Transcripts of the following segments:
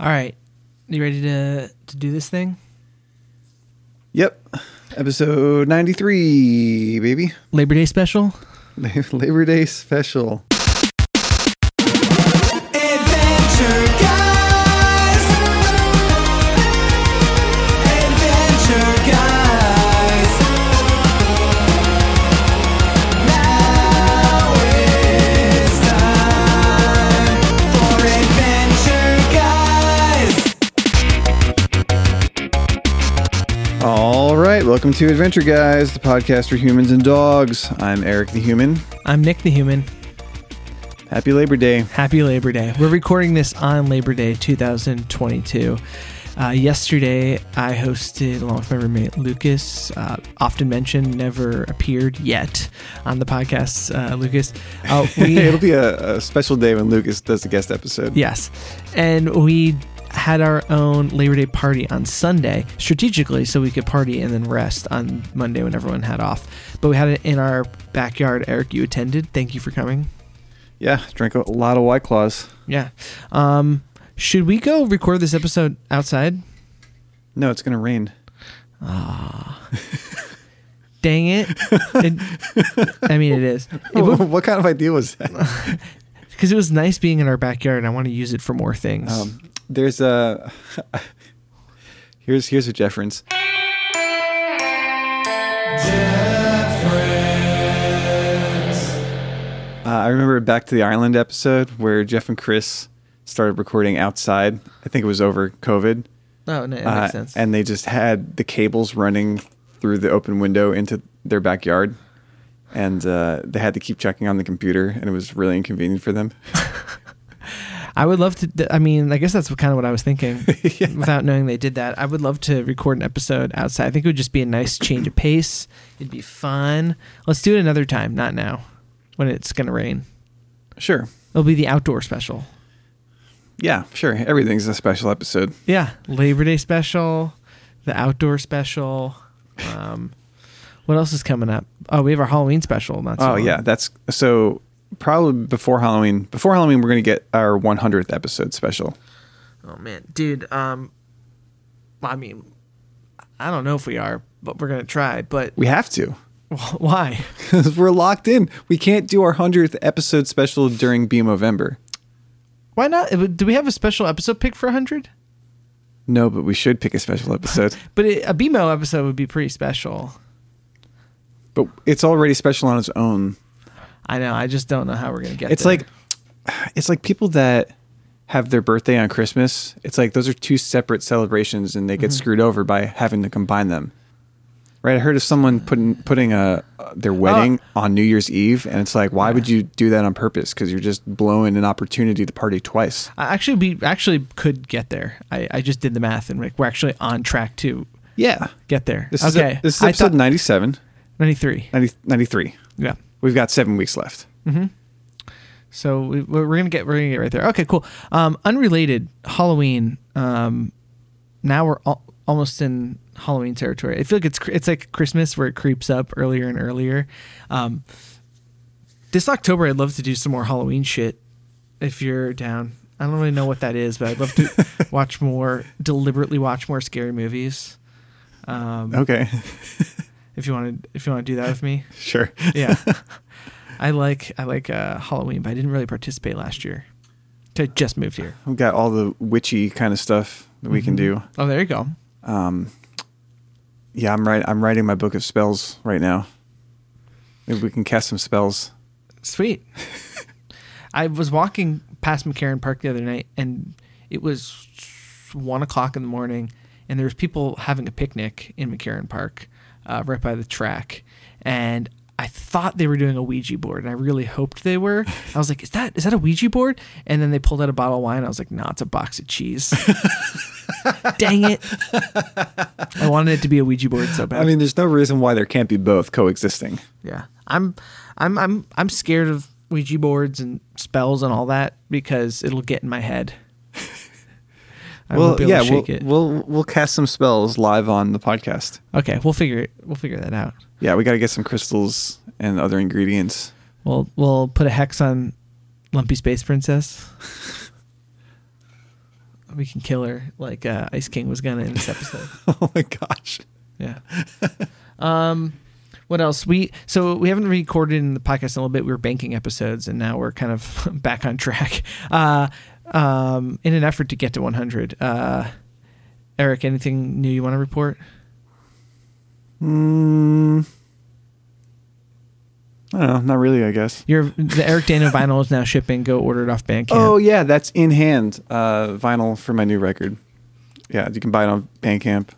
All right. You ready to to do this thing? Yep. Episode 93, baby. Labor Day special? Labor Day special. Welcome to Adventure Guys, the podcast for humans and dogs. I'm Eric the Human. I'm Nick the Human. Happy Labor Day. Happy Labor Day. We're recording this on Labor Day 2022. Uh, yesterday, I hosted, along with my roommate Lucas, uh, often mentioned, never appeared yet on the podcast. Uh, Lucas, uh, we It'll be a, a special day when Lucas does the guest episode. Yes. And we had our own Labor Day party on Sunday strategically so we could party and then rest on Monday when everyone had off. But we had it in our backyard. Eric, you attended. Thank you for coming. Yeah. Drank a lot of White Claws. Yeah. Um, should we go record this episode outside? No, it's going to rain. Ah Dang it. It- I mean, it is. what kind of idea was that? Because it was nice being in our backyard and I want to use it for more things. Um, there's a. here's here's a reference. Uh, I remember back to the island episode where Jeff and Chris started recording outside. I think it was over COVID. oh, no, Uh, makes sense. And they just had the cables running through the open window into their backyard. And uh, they had to keep checking on the computer, and it was really inconvenient for them. I would love to. I mean, I guess that's kind of what I was thinking without knowing they did that. I would love to record an episode outside. I think it would just be a nice change of pace. It'd be fun. Let's do it another time, not now when it's going to rain. Sure. It'll be the outdoor special. Yeah, sure. Everything's a special episode. Yeah. Labor Day special, the outdoor special. Um, what else is coming up? Oh, we have our Halloween special. Not so Oh long. yeah, that's so probably before Halloween. Before Halloween, we're gonna get our 100th episode special. Oh man, dude. Um, I mean, I don't know if we are, but we're gonna try. But We have to why? because we're locked in. We can't do our 100th episode special during BMO November. Why not? Do we have a special episode pick for 100? No, but we should pick a special episode. But it, a BMO episode would be pretty special. but it's already special on its own. I know. I just don't know how we're gonna get. It's there. like it's like people that have their birthday on Christmas. It's like those are two separate celebrations, and they get Mm-hmm. screwed over by having to combine them. Right? I heard of someone putting putting a their wedding on New Year's Eve, and it's like, why would you do that on purpose? Because you're just blowing an opportunity to party twice. I actually we actually could get there. I, I just did the math and we're actually on track to Yeah. get there. This is okay. a, this is episode thought 97, 93. 90, 93. Yeah. We've got seven weeks left. So we, we're gonna get we're gonna get right there. Okay, cool. Um, unrelated Halloween. Um, now we're al- almost in Halloween territory. I feel like it's it's like Christmas where it creeps up earlier and earlier. Um, this October, I'd love to do some more Halloween shit. If you're down, I don't really know what that is, but I'd love to watch more deliberately watch more scary movies. Um, Okay. If you want to if you want to do that with me, sure. yeah. I like I like uh, Halloween, but I didn't really participate last year. I just moved here. We've got all the witchy kind of stuff that we can do. Oh, there you go. Um, yeah, I'm right. I'm writing my book of spells right now. Maybe we can cast some spells. Sweet. I was walking past McCarren Park the other night, and it was one o'clock in the morning, and there was people having a picnic in McCarren Park, uh, right by the track, and I thought they were doing a Ouija board, and I really hoped they were. I was like, "Is that is that a Ouija board?" And then they pulled out a bottle of wine. I was like, "No, it's a box of cheese." Dang it! I wanted it to be a Ouija board so bad. I mean, there's no reason why there can't be both coexisting. Yeah, I'm, I'm, I'm, I'm scared of Ouija boards and spells and all that because it'll get in my head. I well, won't be able yeah, to we'll, it. we'll we'll cast some spells live on the podcast. okay, we'll figure it. We'll figure that out. Yeah, we got to get some crystals and other ingredients. We'll we'll put a hex on Lumpy Space Princess. we can kill her like uh, Ice King was gonna in this episode. oh my gosh. yeah. um, what else? We so we haven't recorded in the podcast in a little bit. We were banking episodes, and now we're kind of back on track. Uh, um, in an effort to get to 100. Uh, Eric, anything new you want to report? Mm, I don't know. Not really, I guess. Your the Eric Dano vinyl is now shipping. Go order it off Bandcamp. Oh yeah, that's in hand uh, vinyl for my new record. Yeah, you can buy it on Bandcamp.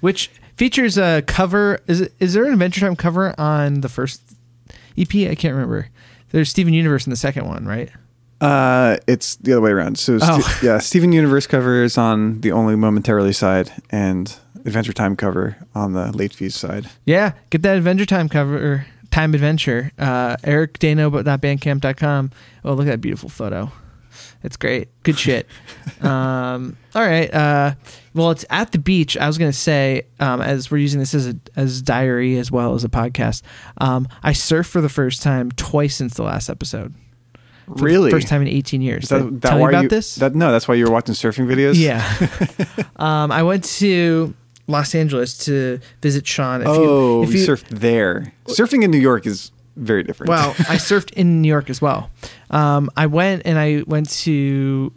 which features a cover. Is is there an Adventure Time cover on the first EP? I can't remember. There's Steven Universe in the second one, right? Uh, it's the other way around. So Ste- Oh. yeah, Steven Universe cover is on the only momentarily side, and Adventure Time cover on the late fees side. Yeah, get that Adventure Time cover. Time Adventure. Uh, eric EricDano.bandcamp.com. Oh, look at that beautiful photo. It's great. Good shit. um, all right. Uh, well, it's at the beach. I was gonna say, um, as we're using this as a as diary as well as a podcast. Um, I surfed for the first time twice since the last episode. Really? first time in 18 years. That, that tell you about you, this? That, no, that's why you were watching surfing videos. Yeah. um, I went to Los Angeles to visit Sean. If oh, you, if you, you, surfed there. Surfing in New York is very different. well, I surfed in New York as well. Um, I went and I went to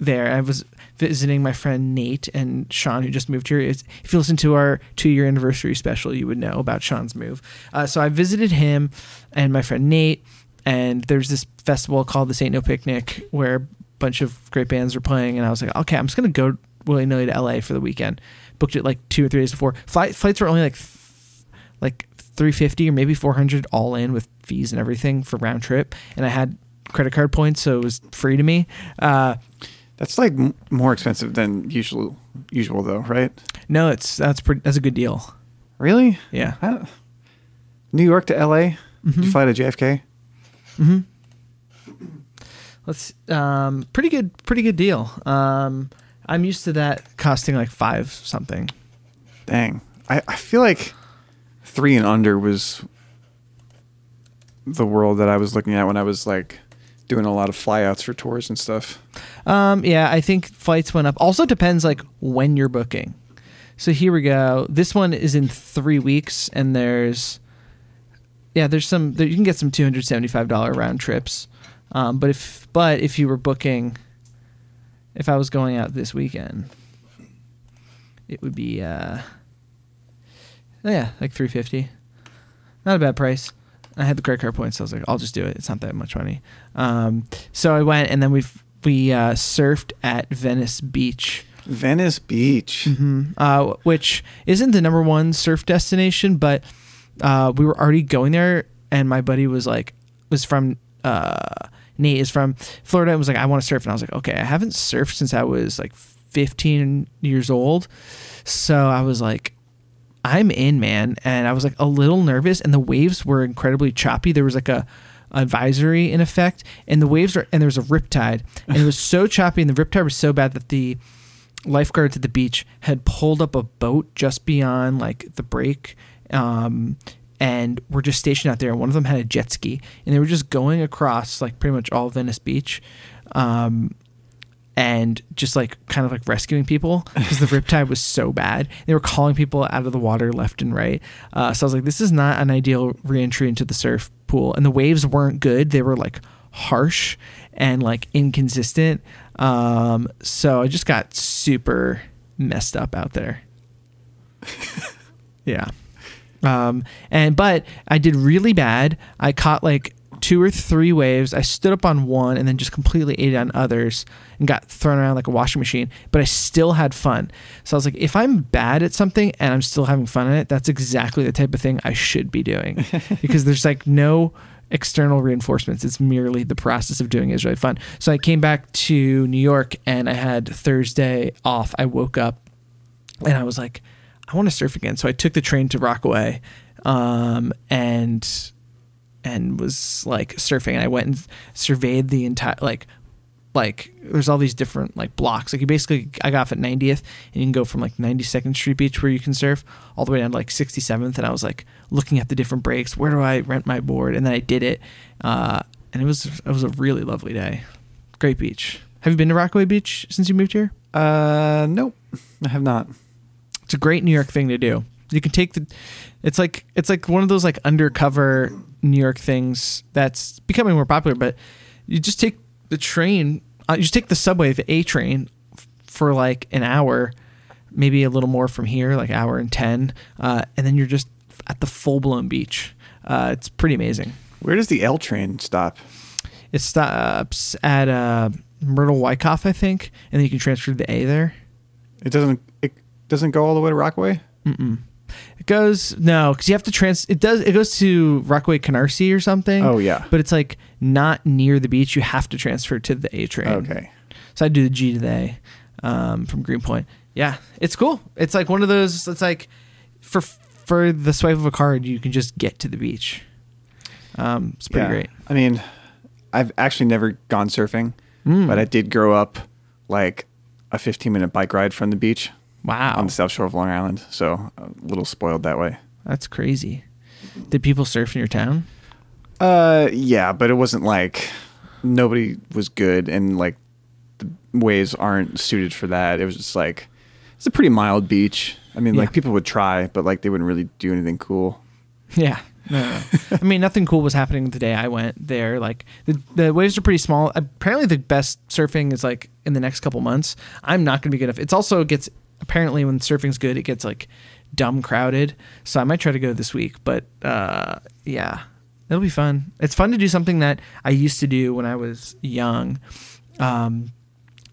there. I was visiting my friend Nate and Sean, who just moved here. If you listen to our two year anniversary special, you would know about Sean's move. Uh, so I visited him and my friend Nate, and there's this festival called This Ain't No Picnic where a bunch of great bands are playing. And I was like, okay, I'm just going to go willy nilly to LA for the weekend. Booked it like two or three days before. Flight, flights were only like like 350 or maybe 400 all in with fees and everything for round trip and i had credit card points so it was free to me uh, that's like m- more expensive than usual. Usual though, right? no it's that's pretty that's a good deal Really? yeah New York to L.A. Did you fly to JFK? Let's um pretty good pretty good deal um i'm used to that costing like five something Dang. I, I feel like three and under was the world that I was looking at when I was like doing a lot of flyouts for tours and stuff. Um, yeah, I think flights went up. Also depends like when you're booking. So here we go. This one is in three weeks, and there's yeah, there's some there, you can get some two hundred seventy five dollar round trips. Um, but if but if you were booking, if I was going out this weekend, it would be uh, yeah, like three fifty. Not a bad price. I had the credit card points, so I was like, I'll just do it. It's not that much money. Um, so I went, and then we we uh, surfed at Venice Beach, Venice Beach. uh, which isn't the number one surf destination, but uh, we were already going there, and my buddy was like, was from uh, Nate is from Florida, and was like, I want to surf, and I was like, okay, I haven't surfed since I was like 15 years old, so I was like. I'm in, man, and I was like a little nervous, and the waves were incredibly choppy. There was like a advisory in effect, and the waves were, and there was a riptide, and it was so choppy, and the riptide was so bad that the lifeguards at the beach had pulled up a boat just beyond like the break, um, and were just stationed out there. And one of them had a jet ski, and they were just going across like pretty much all Venice Beach. Um, and just like kind of like rescuing people because the riptide was so bad. They were calling people out of the water left and right. Uh, so I was like, this is not an ideal reentry into the surf pool. And the waves weren't good. They were like harsh and like inconsistent. Um, so I just got super messed up out there. yeah. Um, and but I did really bad. I caught like two or three waves. I stood up on one and then just completely ate on others and got thrown around like a washing machine. But I still had fun. So I was like, if I'm bad at something and I'm still having fun in it, that's exactly the type of thing I should be doing because there's like no external reinforcements. It's merely the process of doing it is really fun. So I came back to New York and I had Thursday off. I woke up and I was like, I want to surf again. So I took the train to Rockaway, um, and and was like surfing. And I went and surveyed the entire like like there's all these different like blocks. Like you basically I got off at 90th and you can go from like 92nd Street Beach where you can surf all the way down to like 67th. And I was like looking at the different breaks. Where do I rent my board? And then I did it, uh, and it was it was a really lovely day. Great beach. Have you been to Rockaway Beach since you moved here? Uh, nope, I have not. It's a great New York thing to do. You can take the it's like it's like one of those like undercover New York things that's becoming more popular, but you just take the train, uh, you just take the subway, the A train f- for like an hour, maybe a little more from here, like hour and 10, uh, and then you're just at the full-blown beach. Uh, it's pretty amazing. Where does the L train stop? It stops at uh, Myrtle Wyckoff, I think, and then you can transfer to the A there. It doesn't. Doesn't go all the way to Rockaway. It goes no, because you have to trans. It does. It goes to Rockaway Canarsie or something. Oh, yeah. but it's like not near the beach. You have to transfer to the A train. Okay. So I do the G to the A um, from Greenpoint. Yeah, it's cool. It's like one of those. It's like for for the swipe of a card, you can just get to the beach. Um, it's pretty Yeah. great. I mean, I've actually never gone surfing, Mm. but I did grow up like a 15 minute bike ride from the beach Wow, on the South Shore of Long Island. So a little spoiled that way. that's crazy. Did people surf in your town? Uh, yeah, but it wasn't like nobody was good and like the waves aren't suited for that. It was just like it's a pretty mild beach. I mean, Yeah. like people would try, but like they wouldn't really do anything cool. Yeah. No, no. I mean, nothing cool was happening the day I went there. Like the the waves are pretty small. Apparently, the best surfing is like in the next couple months. I'm not going to be good enough. It's also gets apparently when surfing's good, it gets like dumb crowded. So I might try to go this week. But uh, yeah, it'll be fun. It's fun to do something that I used to do when I was young. Um,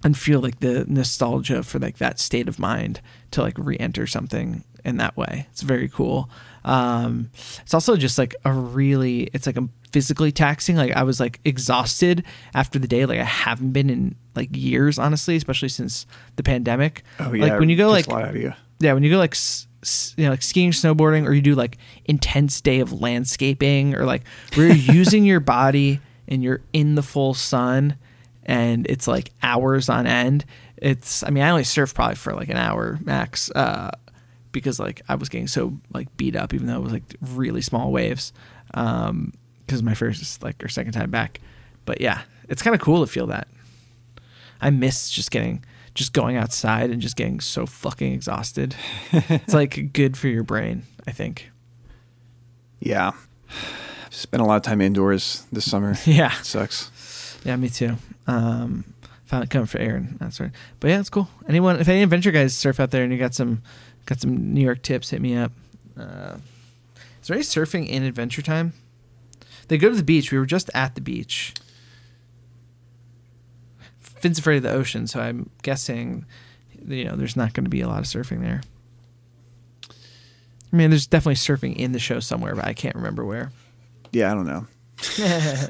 and feel like the nostalgia for like that state of mind to like re-enter something in that way. It's very cool. Um, it's also just like a really, it's like a physically taxing. Like I was like exhausted after the day. Like I haven't been in like years, honestly, especially since the pandemic. Oh yeah, like when you go like takes a lot out of you. yeah, when you go like s- s- you know like skiing, snowboarding, or you do like intense day of landscaping, or like where you're using your body and you're in the full sun, and it's like hours on end. It's I mean I only surfed probably for like an hour max, uh, because like I was getting so like beat up, even though it was like really small waves, um, because my first like or second time back. But yeah, it's kind of cool to feel that. I miss just getting just going outside and just getting so fucking exhausted. it's like good for your brain, I think. Yeah, spent a lot of time indoors this summer. Yeah. It sucks. Yeah, me too. Um found it coming for Aaron. That's right. But yeah, it's cool. Anyone if any adventure guys surf out there and you got some got some New York tips, hit me up. Uh is there any surfing in adventure time? They go to the beach. We were just at the beach. Finn's afraid of the ocean, so I'm guessing you know, there's not going to be a lot of surfing there. I mean, there's definitely surfing in the show somewhere, but I can't remember where. Yeah, I don't know.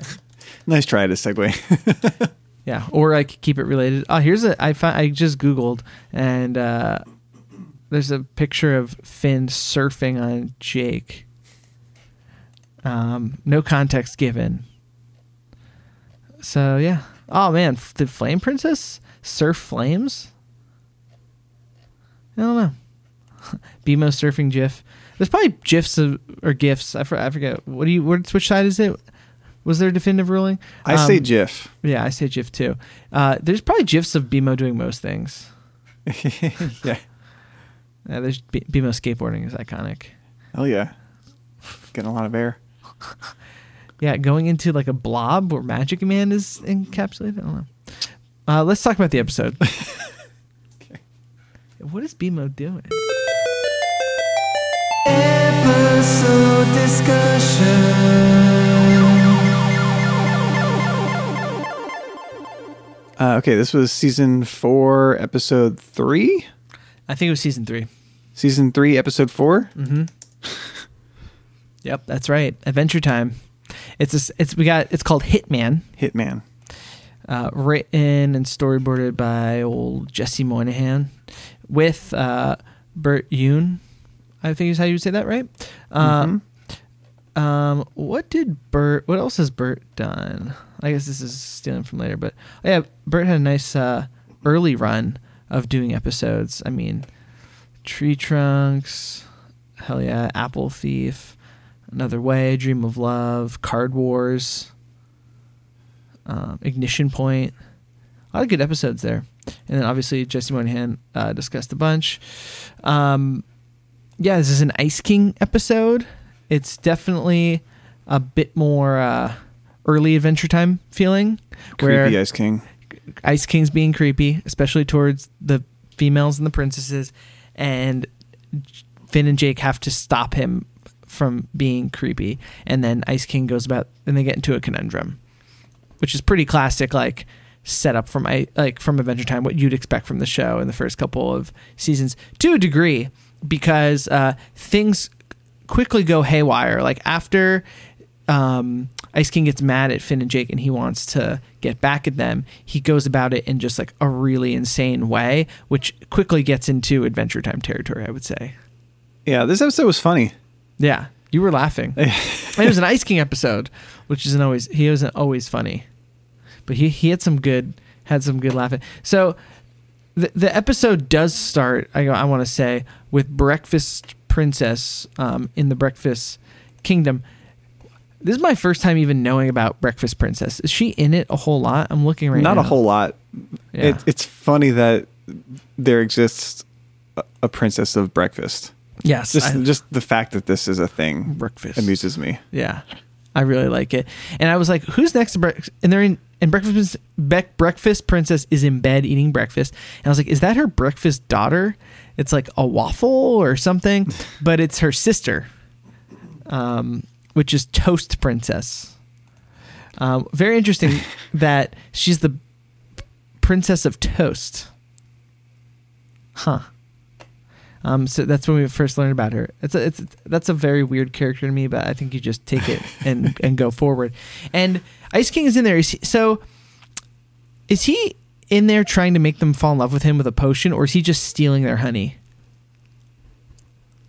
Nice try to segue. Yeah, or I could keep it related. Oh, here's a I found I just googled and uh, there's a picture of Finn surfing on Jake. Um, no context given. So yeah. Oh man, did Flame Princess surf flames? I don't know. BMO surfing GIF. There's probably GIFs of, or GIFs. I, for, I forget. What do you? What, which side is it? Was there a definitive ruling? I say Um, GIF. yeah, I say GIF too. Uh, there's probably GIFs of BMO doing most things. yeah. Yeah, there's B- BMO skateboarding is iconic. Oh yeah. Getting a lot of air. Yeah, going into like a blob where Magic Man is encapsulated. I don't know. Uh, let's talk about the episode. What is BMO doing? Episode discussion. Uh, okay, this was season four, episode three. I think it was season three. Season three, episode four. Yep, that's right. Adventure Time. It's a, it's we got it's called Hitman. Hitman. uh, written and storyboarded by old Jesse Moynihan with uh, Bert Youn. I think is how you would say that, right? Um, um, what did Bert? What else has Bert done? I guess this is stealing from later, but oh yeah, Bert had a nice uh, early run of doing episodes. I mean, Tree Trunks, hell yeah, Apple Thief, Another Way, Dream of Love, Card Wars um, Ignition Point, a lot of good episodes there. And then obviously Jesse Moynihan uh, discussed a bunch. Um, yeah, this is an Ice King episode. It's definitely a bit more uh, early Adventure Time feeling, where Creepy Ice King. Ice King's being creepy, especially towards the females and the princesses, and Finn and Jake have to stop him from being creepy. And then Ice King goes about, and they get into a conundrum, which is pretty classic, like setup from I like from Adventure Time, what you'd expect from the show in the first couple of seasons, to a degree, because uh, things quickly go haywire. Like after um, Ice King gets mad at Finn and Jake and he wants to get back at them, he goes about it in just like a really insane way, which quickly gets into Adventure Time territory, I would say. Yeah, this episode was funny. Yeah, you were laughing. it was an Ice King episode, which isn't always he wasn't always funny, but he he had some good had some good laughing. So the the episode does start. I I want to say with Breakfast Princess um, in the Breakfast Kingdom. This is my first time even knowing about Breakfast Princess. Is she in it a whole lot? I'm looking right now. Not now. a whole lot. Yeah. It, it's funny that there exists a princess of breakfast. Yes, Just I- just the fact that this is a thing Breakfast. amuses me. Yeah, I really like it. And I was like, "Who's next?" To breakfast? And they're in. And breakfast, Beck, breakfast princess is in bed eating breakfast. And I was like, "Is that her breakfast daughter?" It's like a waffle or something, but it's her sister, um, which is Toast Princess. Um, very interesting that she's the princess of toast. Huh. Um, so that's when we first learned about her. It's a, it's that's a very weird character to me, but I think you just take it and and go forward. And Ice King is in there. Is he, so is he in there trying to make them fall in love with him with a potion, or is he just stealing their honey?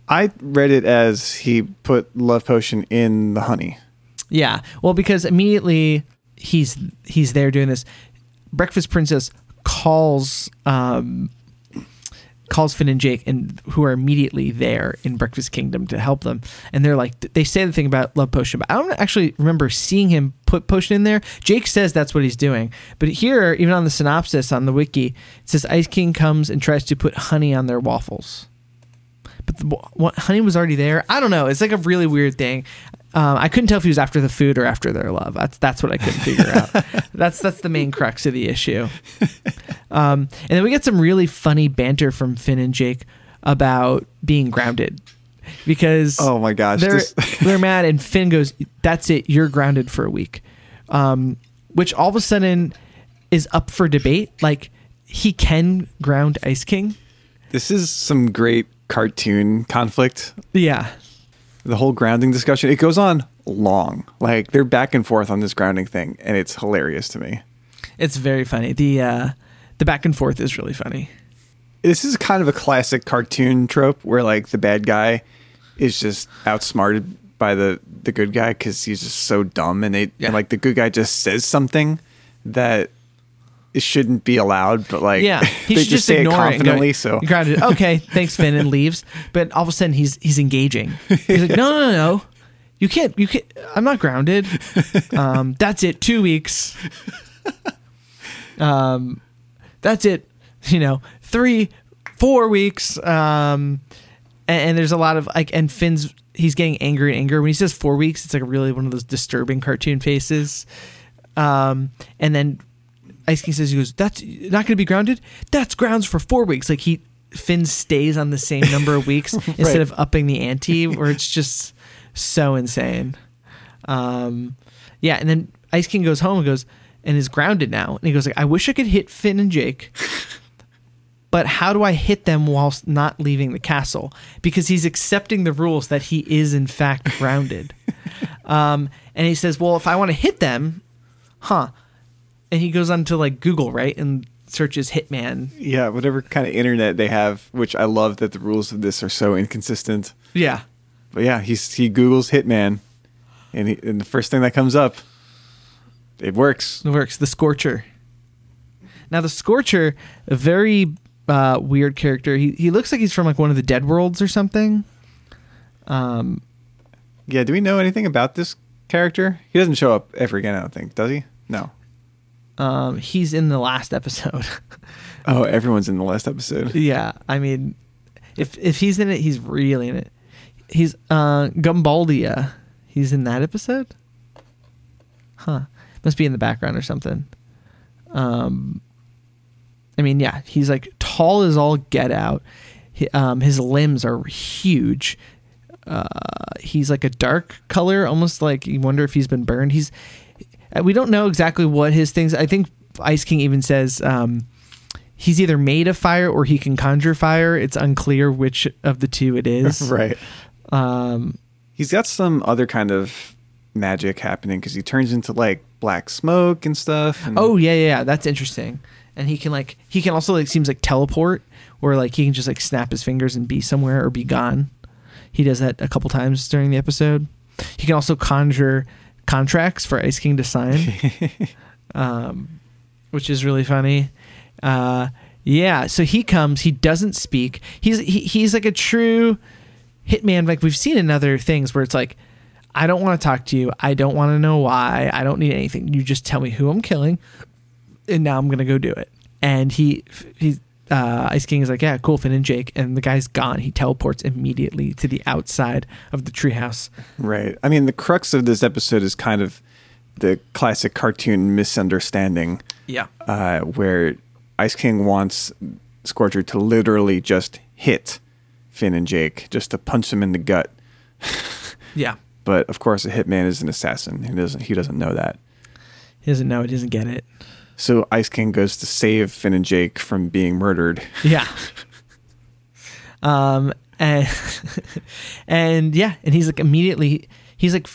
I read it as he put love potion in the honey. Yeah. Well, because immediately he's he's there doing this. Breakfast Princess calls um, calls Finn and Jake, and who are immediately there in Breakfast Kingdom to help them. And they're like, they say the thing about love potion, but I don't actually remember seeing him put potion in there. Jake says that's what he's doing, but here, even on the synopsis on the wiki, it says Ice King comes and tries to put honey on their waffles but the, what, honey was already there. I don't know. It's like a really weird thing. Um, I couldn't tell if he was after the food or after their love. That's that's what I couldn't figure out. That's that's the main crux of the issue. Um, and then we get some really funny banter from Finn and Jake about being grounded because Oh my gosh, they're this- they're mad and Finn goes, "That's it. You're grounded for a week," um, which all of a sudden is up for debate. Like he can ground Ice King. This is some great cartoon conflict. Yeah, The whole grounding discussion. It goes on long. Like they're back and forth on this grounding thing, and it's hilarious to me. It's very funny. The uh the back and forth is really funny. This is kind of a classic cartoon trope where like the bad guy is just outsmarted by the the good guy because he's just so dumb, and they Yeah. and like the good guy just says something that it shouldn't be allowed, but like Yeah, he should just, say it ignore confidently. it. go, so grounded. Okay, thanks, Finn, and leaves. But all of a sudden, he's he's engaging. He's like, no, no, no, no. You can't. You can't. I'm not grounded. Um, that's it. Two weeks. Um, that's it. You know, three, four weeks. Um, and, and there's a lot of like, and Finn's he's getting angry and angry when he says four weeks. It's like really one of those disturbing cartoon faces. Um, and then Ice King says he goes, "That's not going to be grounded. That's grounds for four weeks." Like he Finn stays on the same number of weeks instead of upping the ante, where it's just so insane. Um, yeah, and then Ice King goes home and goes and is grounded now, and he goes like, "I wish I could hit Finn and Jake." But how do I hit them whilst not leaving the castle? Because he's accepting the rules that he is in fact grounded. um, and he says, "Well, if I want to hit them, huh?" And he goes on to like Google, right, and searches Hitman. yeah, whatever kind of internet they have, which I love that the rules of this are so inconsistent. Yeah, But yeah, he's he Google's Hitman, and, he, and the first thing that comes up, it works. it works. The Scorcher. Now the Scorcher, a very uh, weird character. He he looks like he's from like one of the Dead Worlds or something. Um, Yeah, do we know anything about this character? He doesn't show up ever again. I don't think. Does he? No. Um, he's in the last episode. Oh, everyone's in the last episode. yeah, I mean, if if he's in it, he's really in it. He's uh Gumbaldia. He's in that episode. Huh? Must be in the background or something. Um, I mean, yeah, he's like tall as all get out. He, um, his limbs are huge. Uh, he's like a dark color, almost like you wonder if he's been burned. He's we don't know exactly what his things. I think Ice King even says um, he's either made of fire or he can conjure fire. It's unclear which of the two it is. right. Um, He's got some other kind of magic happening because he turns into like black smoke and stuff. And oh yeah, yeah, yeah, that's interesting. And he can like he can also like seems like teleport, where like he can just like snap his fingers and be somewhere or be gone. He does that a couple times during the episode. He can also conjure contracts for Ice King to sign, um, which is really funny. Uh, yeah, so he comes. He doesn't speak. He's he, he's like a true hitman. Like we've seen in other things where it's like, I don't want to talk to you. I don't want to know why. I don't need anything. You just tell me who I'm killing, and now I'm gonna go do it. And he he uh, Ice King is like, yeah, cool, Finn and Jake, and the guy's gone. He teleports immediately to the outside of the treehouse. Right. I mean, the crux of this episode is kind of the classic cartoon misunderstanding, Yeah. uh, where Ice King wants Scorcher to literally just hit Finn and Jake, just to punch them in the gut. Yeah. But of course, a hitman is an assassin. He doesn't. He doesn't know that. He doesn't know. He doesn't get it. So Ice King goes to save Finn and Jake from being murdered. Yeah. um and and yeah, and he's like immediately he's like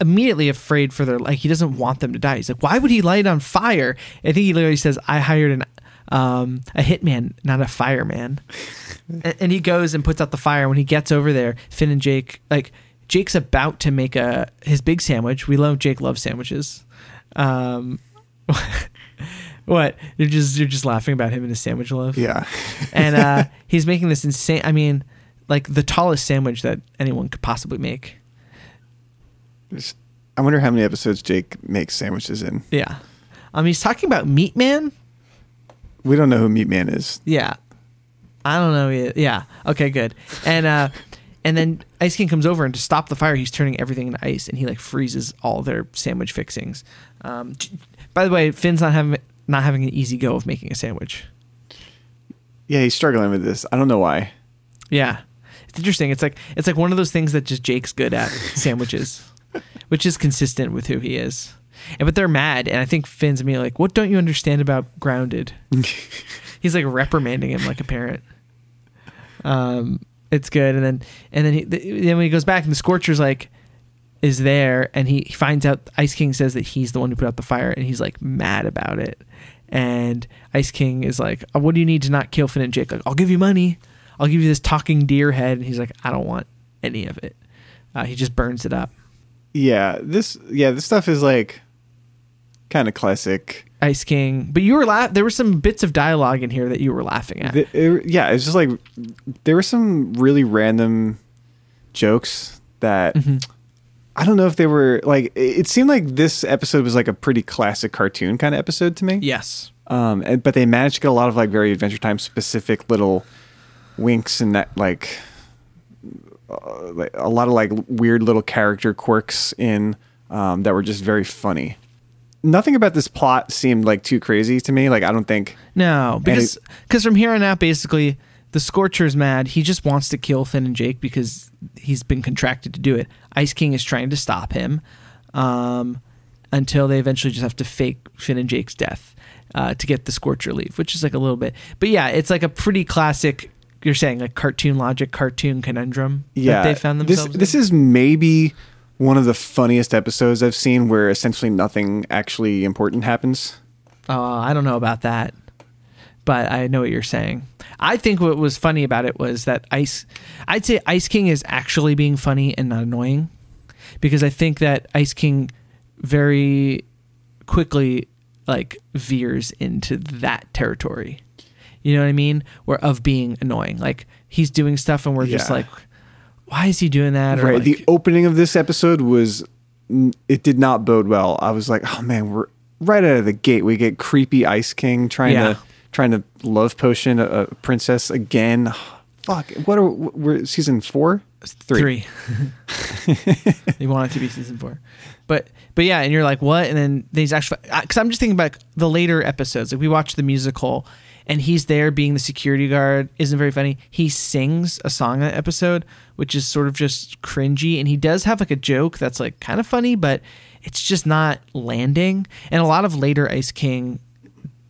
immediately afraid for their like he doesn't want them to die. He's like, why would he light on fire? I think he literally says, I hired an um a hitman, not a fireman. and, and he goes and puts out the fire. When he gets over there, Finn and Jake like Jake's about to make a his big sandwich. We love Jake loves sandwiches. Um what? You're just you're just laughing about him and his sandwich love Yeah. and uh, he's making this insane. I mean, like the tallest sandwich that anyone could possibly make. I wonder how many episodes Jake makes sandwiches in. Yeah. Um, he's talking about Meat Man. We don't know who Meat Man is. Yeah. I don't know. Yeah. Okay. Good. And uh, and then Ice King comes over and to stop the fire, he's turning everything into ice, and he like freezes all their sandwich fixings. Um, by the way, Finn's not having not having an easy go of making a sandwich. Yeah, he's struggling with this. I don't know why. Yeah. It's interesting. It's like it's like one of those things that just Jake's good at sandwiches, which is consistent with who he is. And but they're mad, and I think Finn's immediately like, "What don't you understand about grounded?" He's like reprimanding him like a parent. Um, it's good, and then and then he, then when he goes back, and the Scorcher's like is there, and he finds out Ice King says that he's the one who put out the fire, and he's like mad about it. And Ice King is like, "Oh, "What do you need to not kill Finn and Jake?" Like, "I'll give you money. I'll give you this talking deer head." And he's like, "I don't want any of it." Uh, he just burns it up. Yeah, this yeah, this stuff is like kind of classic. Ice King, but you were la- there were some bits of dialogue in here that you were laughing at. The- it- yeah, it's just like there were some really random jokes that I don't know if they were like. It seemed like this episode was like a pretty classic cartoon kind of episode to me. yes. Um, and, but they managed to get a lot of like very Adventure Time specific little winks and that like, uh, like a lot of like weird little character quirks in um, that were just very funny. Nothing about this plot seemed like too crazy to me. Like I don't think No, because because from here on out, basically, the Scorcher's mad. He just wants to kill Finn and Jake because he's been contracted to do it. Ice King is trying to stop him um, until they eventually just have to fake Finn and Jake's death uh, to get the Scorcher leave, which is like a little bit. But yeah, it's like a pretty classic. You're saying like cartoon logic, cartoon conundrum. yeah that they found this themselves. this in. is maybe one of the funniest episodes I've seen where essentially nothing actually important happens. Uh, I don't know about that, but I know what you're saying. I think what was funny about it was that Ice, I'd say Ice King is actually being funny and not annoying, because I think that Ice King very quickly like veers into that territory. You know what I mean? Where of being annoying, like he's doing stuff and we're just like, why is he doing that? Or right. like, the opening of this episode was, mm, it did not bode well. I was like, oh man, we're right out of the gate, we get creepy Ice King trying Yeah. to trying to love potion a, a princess again. Fuck, what are we're season four? Three. you want it to be season four, but but yeah, and you're like, what? And then these actually, because I'm just thinking about the later episodes. Like we watched the musical, and he's there being the security guard. Isn't very funny. He sings a song in that episode, which is sort of just cringy, and he does have like a joke that's like kind of funny, but it's just not landing. And a lot of later Ice King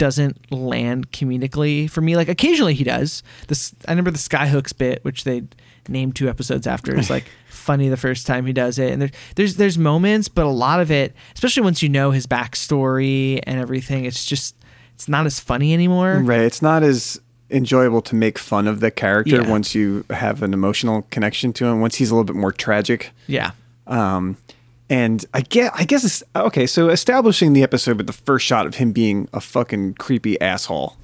doesn't land comedically for me. Like occasionally he does. This I remember the Skyhooks bit, which they named two episodes after, It's like funny the first time he does it. And there's there's there's moments, but a lot of it, especially once you know his backstory and everything, it's just it's not as funny anymore. Right, it's not as enjoyable to make fun of the character Yeah. once you have an emotional connection to him. Once he's a little bit more tragic. Yeah. Um, and I get, I guess it's okay. So establishing the episode with the first shot of him being a fucking creepy asshole,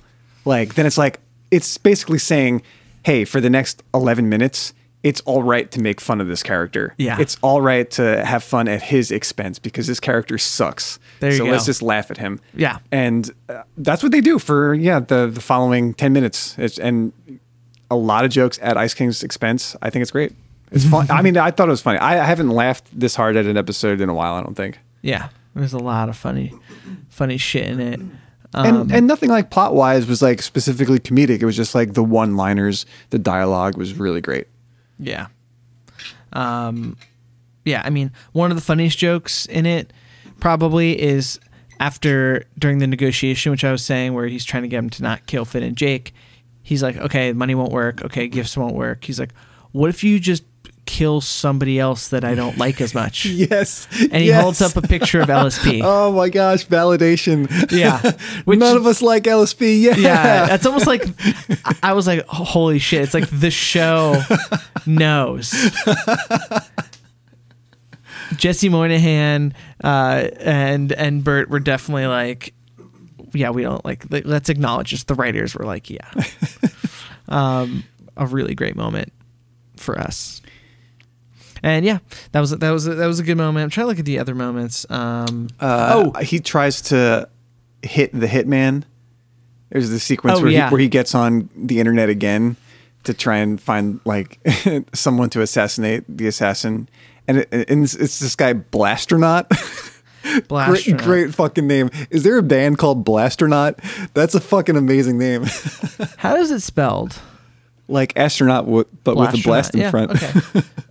like then it's like it's basically saying, "Hey, for the next eleven minutes, it's all right to make fun of this character. Yeah. it's all right to have fun at his expense because this character sucks. There you so let's just laugh at him. Yeah. and uh, that's what they do for yeah the the following ten minutes. It's, and a lot of jokes at Ice King's expense. I think it's great. It's fun. I mean, I thought it was funny. I, I haven't laughed this hard at an episode in a while. I don't think. Yeah. There's a lot of funny funny shit in it. And Um, and nothing like plot wise was like specifically comedic. It was just like the one liners. The dialogue was really great. Yeah. Um, yeah, I mean, one of the funniest jokes in it probably is after during the negotiation, which I was saying, where he's trying to get him to not kill Finn and Jake. He's like, okay, money won't work. Okay, gifts won't work. He's like, what if you just kill somebody else that I don't like as much? Yes, And he holds up a picture of LSP. Oh my gosh, validation. Yeah. Which- none of us like LSP. Yeah, yeah, that's almost like I- was like, holy shit! It's like the show knows. Jesse Moynihan uh, and and Bert were definitely like, yeah, we don't like. like, Let's acknowledge this. The writers were like, yeah, um, a really great moment for us. And yeah, that was that was that was a good moment. I'm trying to look at the other moments. Um, oh, he tries to hit the hitman. There's the sequence Oh, where, yeah. he, where he gets on the internet again to try and find like someone to assassinate the assassin, and, it, and it's, it's this guy Blasternaut. great, great fucking name. Is there a band called Blasternaut? That's a fucking amazing name. How is it spelled? Like astronaut, wi- but with a blast in yeah, front. Okay.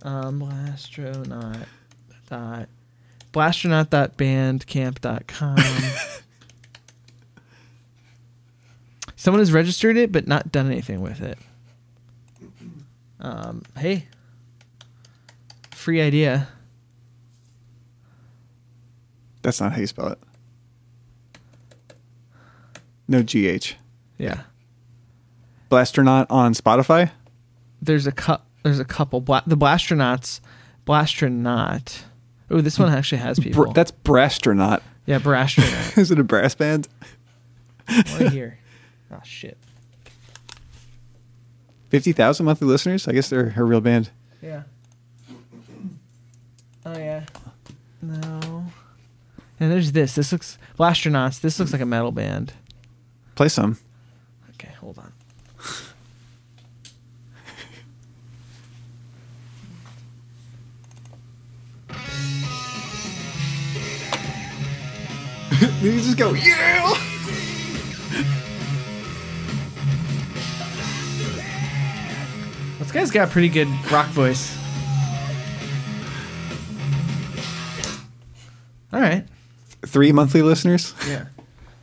um, Blastronaut dot blastronaut.bandcamp.com. Someone has registered it but not done anything with it. Um, hey, free idea. That's not how you spell it. No GH. Yeah, Blasternaut on Spotify. there's a cu- There's a couple. Bla- the Blastronauts, Blastronaut. Oh, this one actually has people. Br- that's Brastronaut. yeah, Brastronaut. Is it a brass band? right here. Oh shit. Fifty thousand monthly listeners. I guess they're her real band. Yeah. Oh yeah. No. And there's this. This looks Blastronauts. This looks like a metal band. Play some. You just go yeah. This guy's got a pretty good rock voice. All right. Three monthly listeners. Yeah.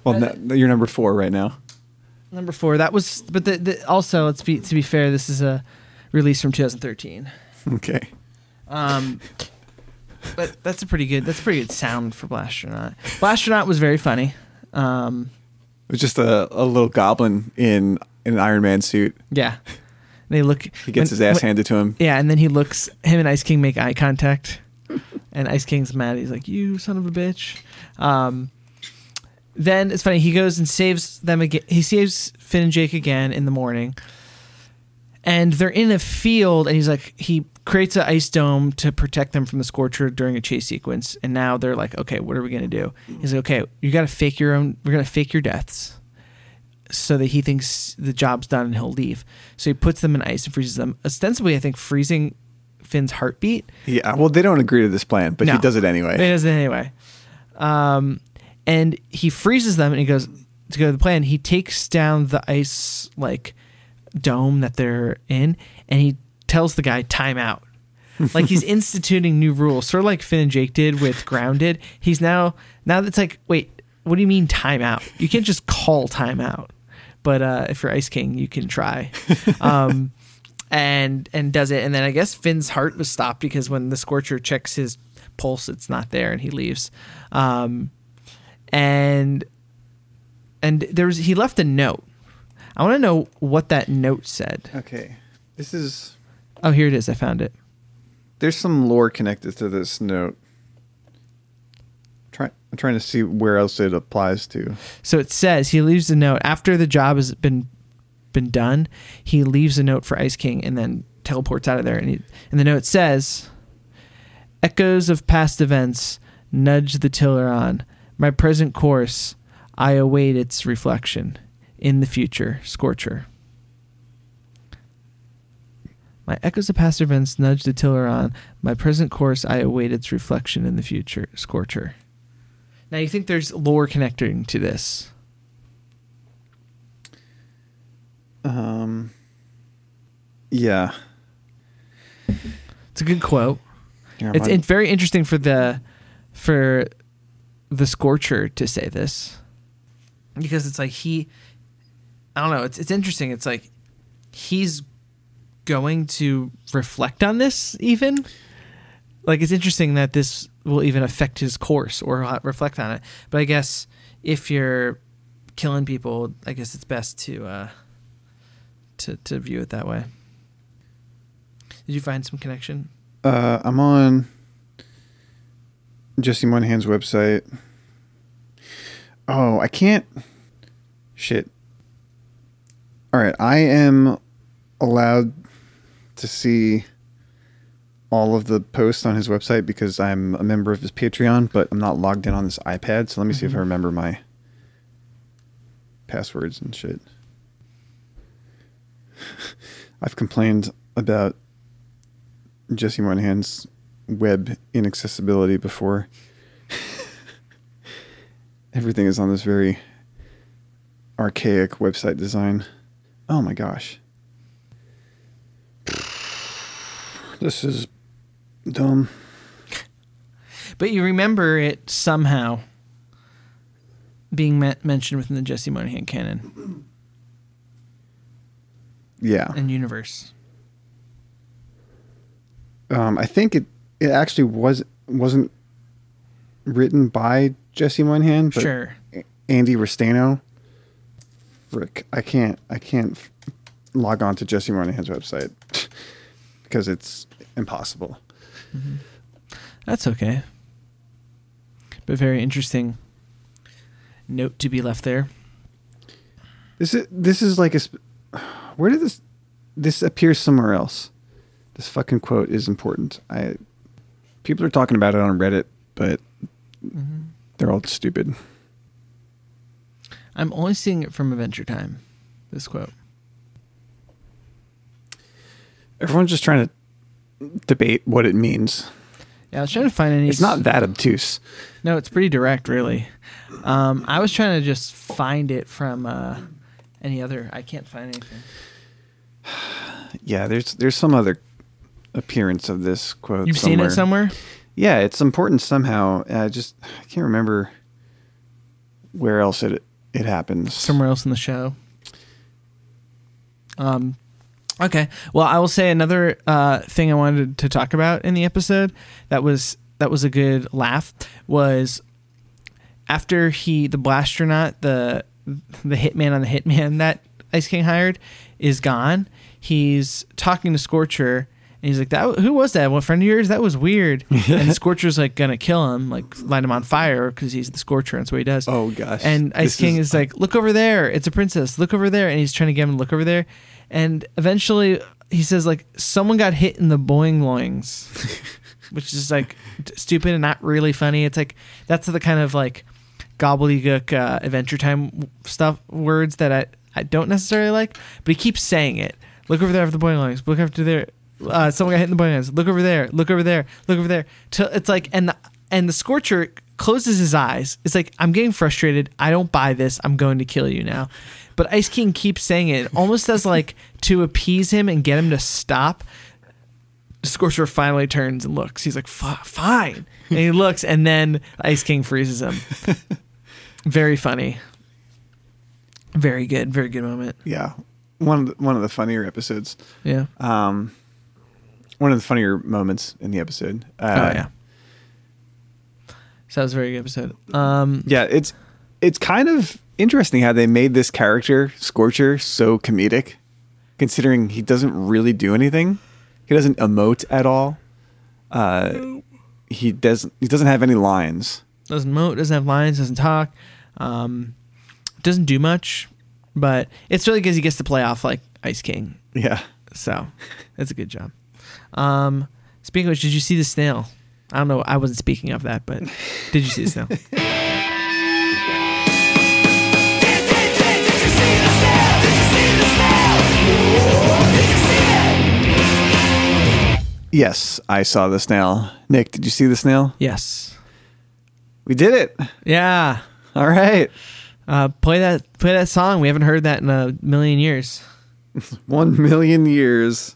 Well, no, you're number four right now. Number four. That was, but the, the, also let's be to be fair. This is a release from 2013. Okay. Um, but that's a pretty good. That's a pretty good sound for Blastronaut. Blastronaut was very funny. Um, It was just a, a little goblin in, in an Iron Man suit. yeah. They look. He gets his ass handed to him. Yeah, and then he looks. Him and Ice King make eye contact, and Ice King's mad. He's like, "You son of a bitch." Um, then it's funny. He goes and saves them again. He saves Finn and Jake again in the morning, and they're in a field. And he's like, he creates an ice dome to protect them from the Scorcher during a chase sequence. And now they're like, okay, what are we gonna do? He's like, okay, you got to fake your own. We're gonna fake your deaths, so that he thinks the job's done and he'll leave. So he puts them in ice and freezes them. Ostensibly, I think freezing Finn's heartbeat. Yeah. Well, they don't agree to this plan, but he does it anyway. He does it anyway. Um, and he freezes them and he goes to go to the plan. He takes down the ice like dome that they're in and he tells the guy time out. like he's instituting new rules, sort of like Finn and Jake did with Grounded. He's now now that's like, wait, what do you mean time out? You can't just call time out. But uh, if you're Ice King, you can try. Um, and and does it, and then I guess Finn's heart was stopped because when the Scorcher checks his pulse, it's not there, and he leaves. Um, and and there was he left a note. I want to know what that note said. Okay. This is. Oh, here it is. I found it. There's some lore connected to this note. Try, I'm trying to see where else it applies to. So it says he leaves a note after the job has been been done. He leaves a note for Ice King and then teleports out of there. And, he, and the note says, "Echoes of past events nudge the tiller on. My present course, I await its reflection in the future. Scorcher." My echoes of past events nudge the tiller on. My present course, I await its reflection in the future. Scorcher. Now you think there's lore connecting to this? Um. Yeah. It's a good quote. Here, It's, it's very interesting for the for the Scorcher to say this because it's like he I don't know. It's it's interesting. It's like he's going to reflect on this even. Like it's interesting that this will even affect his course or reflect on it. But I guess if you're killing people, I guess it's best to uh to to view it that way. Did you find some connection? Uh, I'm on Jesse Moynihan's website. Oh, I can't. Shit. All right, I am allowed to see all of the posts on his website because I'm a member of his Patreon, but I'm not logged in on this iPad. So let me see if I mm-hmm. remember my passwords and shit. I've complained about Jesse Moynihan's web inaccessibility before. Everything is on this very archaic website design. Oh my gosh. This is dumb. But you remember it somehow being me- mentioned within the Jesse Moynihan canon Yeah. and universe. Um, I think it it actually was wasn't written by Jesse Moynihan, but Sure. Andy Ristaino. Frick, I can't I can't f- log on to Jesse Moynihan's website because it's impossible. Mm-hmm. That's okay. But very interesting note to be left there. This is this is like a sp- where did this this appears somewhere else. This fucking quote is important. I people are talking about it on Reddit, but mm-hmm. they're all stupid. I'm only seeing it from Adventure Time. This quote. Everyone's just trying to debate what it means. Yeah, I was trying to find any. It's not that obtuse. No, it's pretty direct, really. Um, I was trying to just find it from uh, any other. I can't find anything. Yeah, there's there's some other appearance of this quote. You've seen it somewhere? Yeah, it's important somehow. I just I can't remember where else it it happens. somewhere else in the show. Um, okay. Well, I will say another uh, thing I wanted to talk about in the episode that was that was a good laugh was after he the blastronaut the the hitman on the hitman that Ice King hired is gone. He's talking to Scorcher. And he's like, "That who was that? What friend of yours? That was weird." and Scorcher's like gonna kill him, like light him on fire because he's the Scorcher. and That's what he does. Oh, gosh. And Ice This King is- is like, look over there. It's a princess. Look over there. And he's trying to get him to look over there. And eventually he says like someone got hit in the boing loings, which is like stupid and not really funny. It's like that's the kind of like gobbledygook uh, Adventure Time stuff words that I I don't necessarily like, but he keeps saying it. Look over there for the boing loings. Look over there. Uh, someone got hit in the loings. Look over there. Look over there. Look over there. Till it's like and the and the Scorcher closes his eyes. It's like I'm getting frustrated. I don't buy this. I'm going to kill you now. But Ice King keeps saying it almost as like to appease him and get him to stop. Scorcher finally turns and looks. He's like, "Fi- "Fine," and he looks, and then Ice King freezes him. Very funny. Very good. Very good moment. Yeah, one of the, one of the funnier episodes. Yeah. Um, one of the funnier moments in the episode. Uh, oh yeah. So that was a very good episode. Um, yeah. It's it's kind of interesting how they made this character Scorcher so comedic, considering he doesn't really do anything. He doesn't emote at all. Uh, he doesn't. He doesn't have any lines. doesn't moat, doesn't have lines, doesn't talk, um, doesn't do much, but it's really because he gets to play off like Ice King. Yeah. So it's a good job. Um, speaking of which, did you see the snail? I don't know. I wasn't speaking of that, but did you see the snail? Yes, I saw the snail. Nick, did you see the snail? yes. We did it. Yeah. All right. Uh, play that. Play that song. We haven't heard that in a million years. One million years.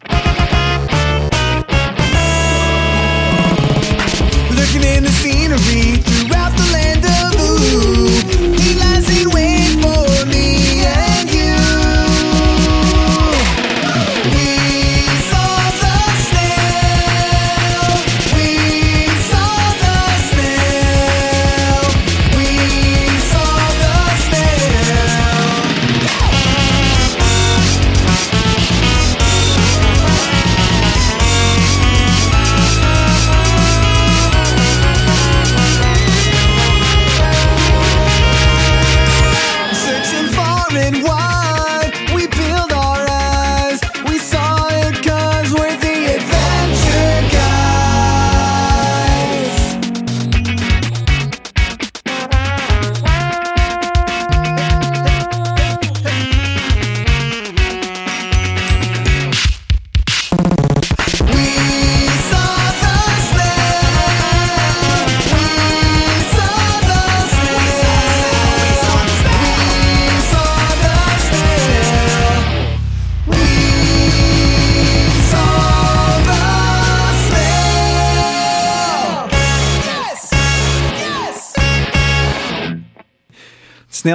Looking in the scenery throughout the land of Ooo. And wide,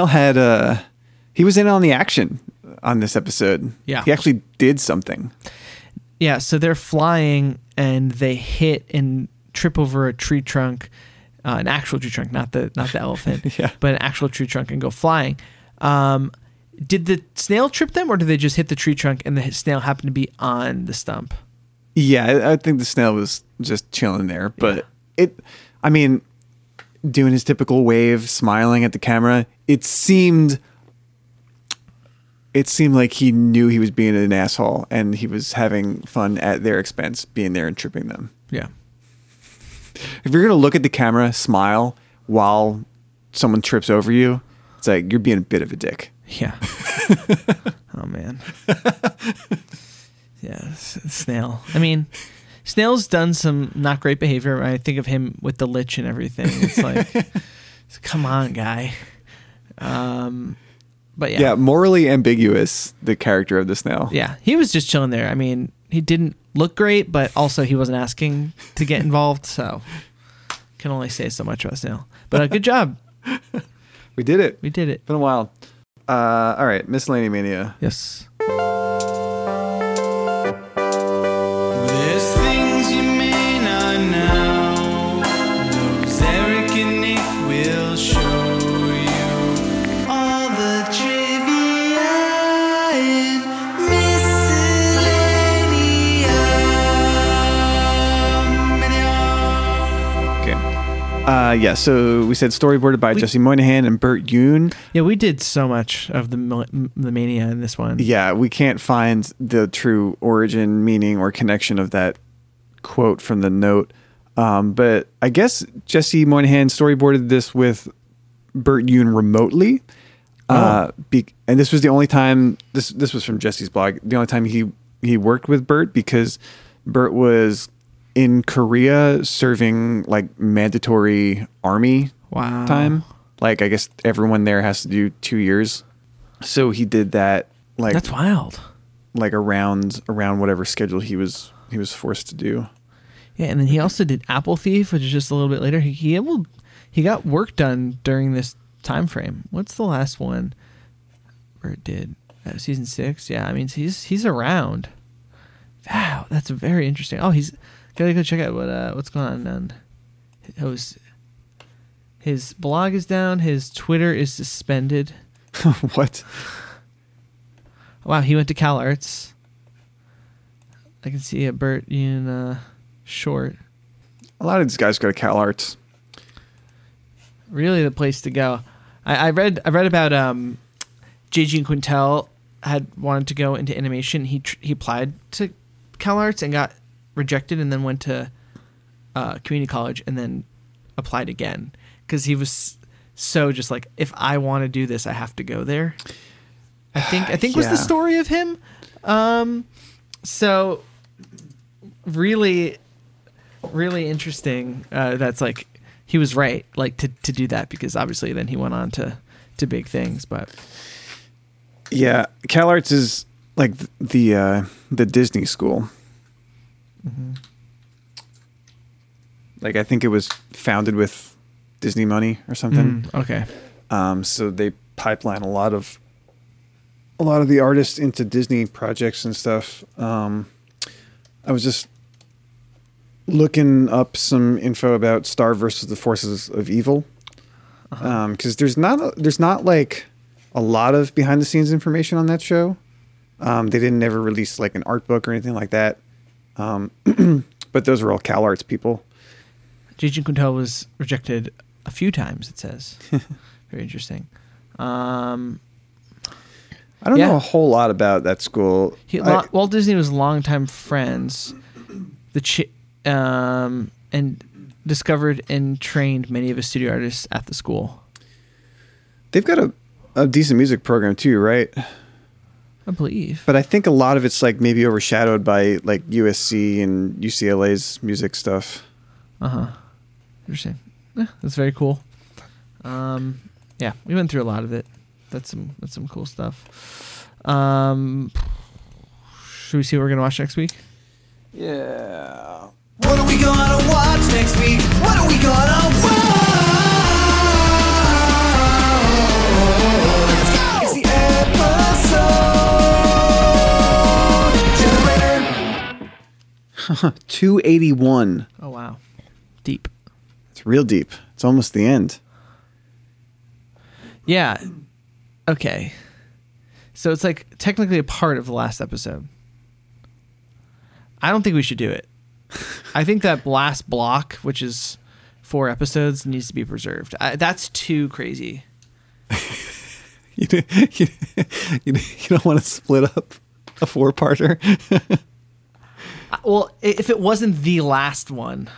Had uh he was in on the action on this episode. Yeah. He actually did something. Yeah, so they're flying and they hit and trip over a tree trunk, uh, an actual tree trunk, not the not the elephant, Yeah. but an actual tree trunk and go flying. Um, did the snail trip them, or did they just hit the tree trunk and the snail happened to be on the stump? Yeah, I, I think the snail was just chilling there, but it I mean doing his typical wave, smiling at the camera, it seemed it seemed like he knew he was being an asshole and he was having fun at their expense being there and tripping them. Yeah, If you're gonna look at the camera, smile while someone trips over you, it's like you're being a bit of a dick. yeah. oh man. yeah, snail. I mean, snail's done some not great behavior. I think of him with the lich and everything. It's like, come on, guy. Um, but yeah, Yeah. morally ambiguous, the character of the snail. Yeah, he was just chilling there. I mean, he didn't look great, but also he wasn't asking to get involved, so can only say so much about Snail. But uh, good job, We did it. we did it. Been a while. Uh, all right, miscellany mania. Yes. Uh, yeah, so we said storyboarded by We- Jesse Moynihan and Bert Youn. Yeah, we did so much of the the mania in this one. Yeah, we can't find the true origin, meaning, or connection of that quote from the note. Um, but I guess Jesse Moynihan storyboarded this with Bert Youn remotely. Uh, be, and this was the only time this this was from Jesse's blog. The only time he he worked with Bert because Bert was in Korea serving like mandatory army Wow. time. Like I guess everyone there has to do two years. So he did that like That's wild. like around around whatever schedule he was he was forced to do. Yeah, and then he also did Apple Thief, which is just a little bit later. He, he able he got work done during this time frame. What's the last one where it did? Uh, season six. Yeah, I mean he's he's around. Wow, that's very interesting. Oh, he's gotta go check out what uh what's going on. And it was his blog is down. His Twitter is suspended. what? Wow, he went to Cal Arts. I can see a Bert in uh, short. A lot of these guys go to Cal Arts. really the place to go. I, I read I read about um, J.G. Quintel had wanted to go into animation. He tr- he applied to Cal Arts and got rejected, and then went to uh, community college and then applied again because he was so just like if I want to do this, I have to go there. I think I think was the story of him. Um, so really, really interesting. Uh, that's like he was right, like to to do that because obviously then he went on to to big things. But Yeah, Cal Arts is like the uh, the Disney school. Like I think it was founded with Disney money or something. Mm, okay, Um, so they pipeline a lot of a lot of the artists into Disney projects and stuff. Um, I was just looking up some info about Star versus the Forces of Evil because there's not a, there's not like a lot of behind the scenes information on that show. Um, they didn't ever release like an art book or anything like that. Um, but those were all Cal Arts people. J.G. Quintel was rejected a few times. It says very interesting. Um, I don't Yeah. know a whole lot about that school. He, I- Walt Disney was longtime friends, the chi- um, and discovered and trained many of his studio artists at the school. They've got a, a decent music program too, right? I believe. But I think a lot of it's like maybe overshadowed by like USC and UCLA's music stuff. Uh huh. Interesting. Yeah, that's very cool. Um, yeah, we went through a lot of it. That's some that's some cool stuff. Um, should we see what we're gonna watch next week? Yeah. What are we gonna watch next week? What are we gonna watch? 281. Oh wow, deep. It's real deep. It's almost the end. Yeah. Okay. So it's like technically a part of the last episode. I don't think we should do it. I think that last block, which is four episodes, needs to be preserved. I, that's too crazy. You, you, you, you don't want to split up a four parter. Uh, Well, if it wasn't the last one,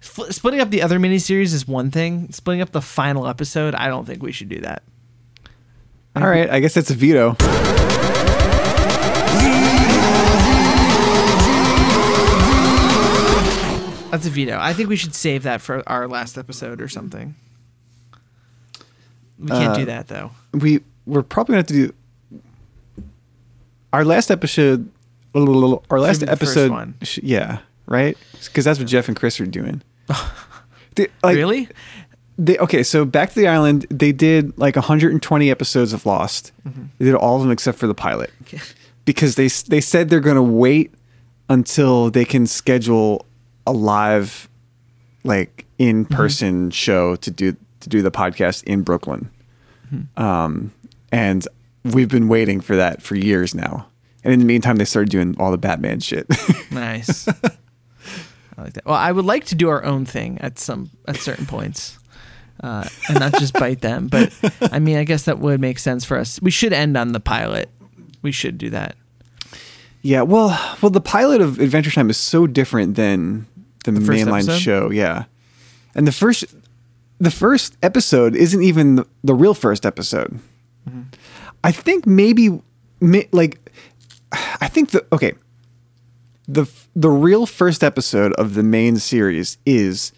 splitting up the other miniseries is one thing. Splitting up the final episode, I don't think we should do that. All right. I guess that's a veto. That's a veto. I think we should save that for our last episode or something. We can't do that though. We, we're probably going to have to do our last episode. Our last be the first episode. sh- yeah. Right. Because that's what Jeff and Chris are doing. They- like, really? they okay so back to the island they did like 120 episodes of lost mm-hmm. they did all of them except for the pilot because they they said they're going to wait until they can schedule a live like in person mm-hmm. show to do to do the podcast in Brooklyn mm-hmm. um and we've been waiting for that for years now and in the meantime they started doing all the Batman shit Nice. I like that. Well, I would like to do our own thing at some at certain points, uh, and not just bite them. But I mean, I guess that would make sense for us. We should end on the pilot. We should do that. Yeah, well, well, the pilot of Adventure Time is so different than the, The mainline episode? show. Yeah, and the first, the first episode isn't even the, the real first episode. Mm-hmm. I think maybe, ma- like, I think the okay, the the real first episode of the main series is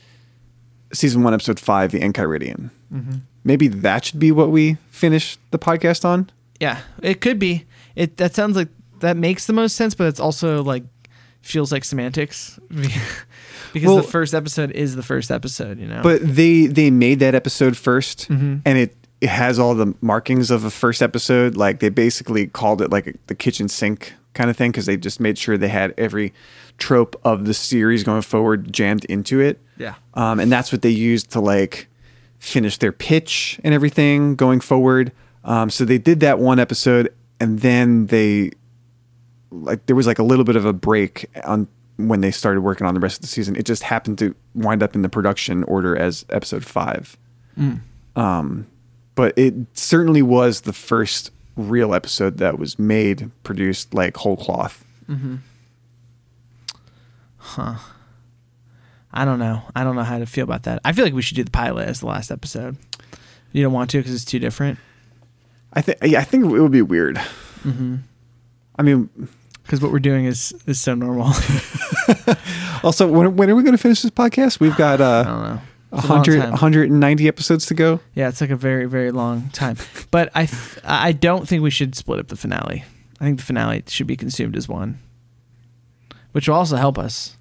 season one, episode five, the Enchiridion. Mm-hmm. Maybe that should be what we finish the podcast on. Yeah, it could be. It that sounds like that makes the most sense, but it's also like feels like semantics because Well- the first episode is the first episode. You know. But they they made that episode 1st Mm-hmm. and it it has all the markings of a first episode. Like they basically called it like the kitchen sink kind of thing because they just made sure they had every trope of the series going forward jammed into it. Yeah. um, and that's what they used to like finish their pitch and everything going forward. Um, so they did that one episode, and then they like there was like a little bit of a break on when they started working on the rest of the season. It just happened to wind up in the production order as episode five. Um, but it certainly was the first real episode that was made, produced like whole cloth. Huh. I don't know. I don't know how to feel about that. I feel like we should do the pilot as the last episode. You don't want to because it's too different. I think yeah, I think it would be weird. Mm-hmm. I mean, Because what we're doing is is so normal. also when, when are we going to finish this podcast? We've got I uh, don't know. It's a 100, time. 190 episodes to go. Yeah, it's like a very very long time. But I th- I don't think we should split up the finale. I think the finale should be consumed as one, which will also help us.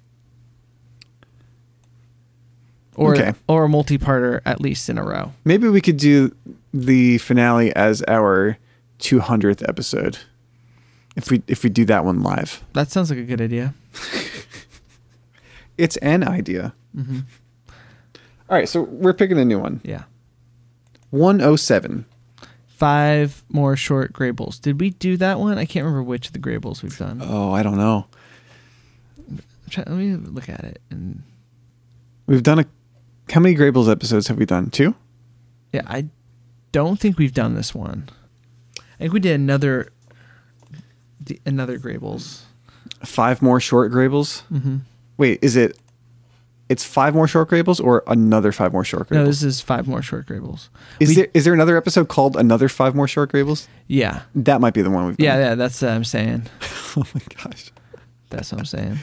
Or Okay. or a multi-parter at least in a row. Maybe we could do the finale as our 200th episode. If we if we do that one live. That sounds like a good idea. It's an idea. Mm-hmm. All right, so we're picking a new one. Yeah. 107. Five more short Graybles. Did we do that one? I can't remember which of the Graybles we've done. Oh, I don't know. Let me look at it. And We've done a how many Graybles episodes have we done? Two? yeah, I don't think we've done this one. I think we did another the- another Graybles. Five more short Graybles? Mm-hmm. Wait, is it it's five more short Graybles or another five more short Graybles? No, this is five more short Graybles. is We- there is there another episode called Another Five More Short Graybles? Yeah, That might be the one we've done. yeah, yeah. That's what I'm saying. oh my gosh. That's what I'm saying.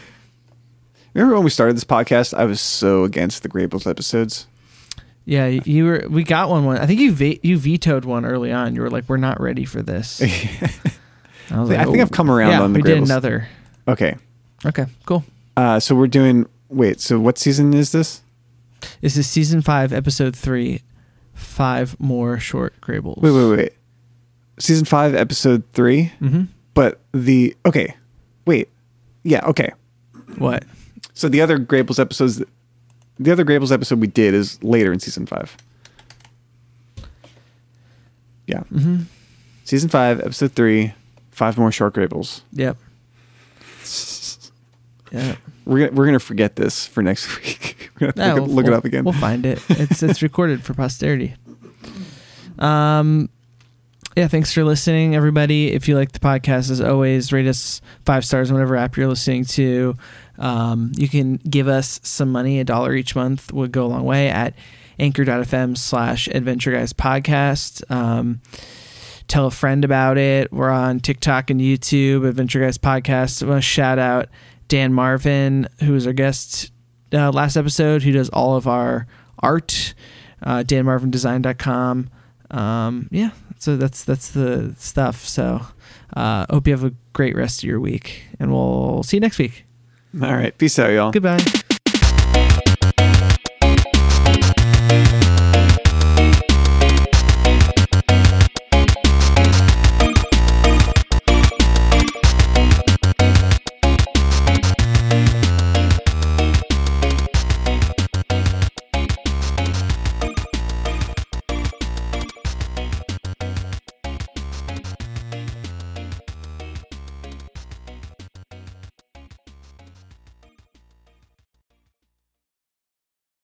Remember when we started this podcast? I was so against the Graybles episodes. Yeah, you were. We got one. One. I think you ve- you vetoed one early on. You were like, "We're not ready for this." I, was I think I've come around yeah, on the we did another. Okay. Okay, cool. Uh, so we're doing. Wait. So what season is this? This is season five, episode three. Five more short Graybles. Wait, wait, wait. Season five, episode three. Mm-hmm. But the okay. Wait. Yeah. Okay. What? So the other Graybles episodes, the other Graybles episode we did is later in season five. Yeah. Mm-hmm. Season five, episode three. Five more short Graybles. Yep. Yeah. We're we're gonna forget this for next week. we're gonna Yeah, look, it, we'll- look it up again. We'll find it. It's it's recorded for posterity. Um, yeah. Thanks for listening, everybody. If you like the podcast, as always, rate us five stars on whatever app you're listening to. Um, you can give us some money. A dollar each month would go a long way at anchor.fm slash adventure guys podcast. Um, tell a friend about it. We're on TikTok and YouTube, Adventure Guys Podcast. I want to shout out Dan Marvin, who was our guest uh, last episode, who does all of our art. Uh, DanMarvinDesign.com. Um, yeah, so that's that's the stuff. So uh, hope you have a great rest of your week, and we'll see you next week. All right. Peace out, y'all. Goodbye.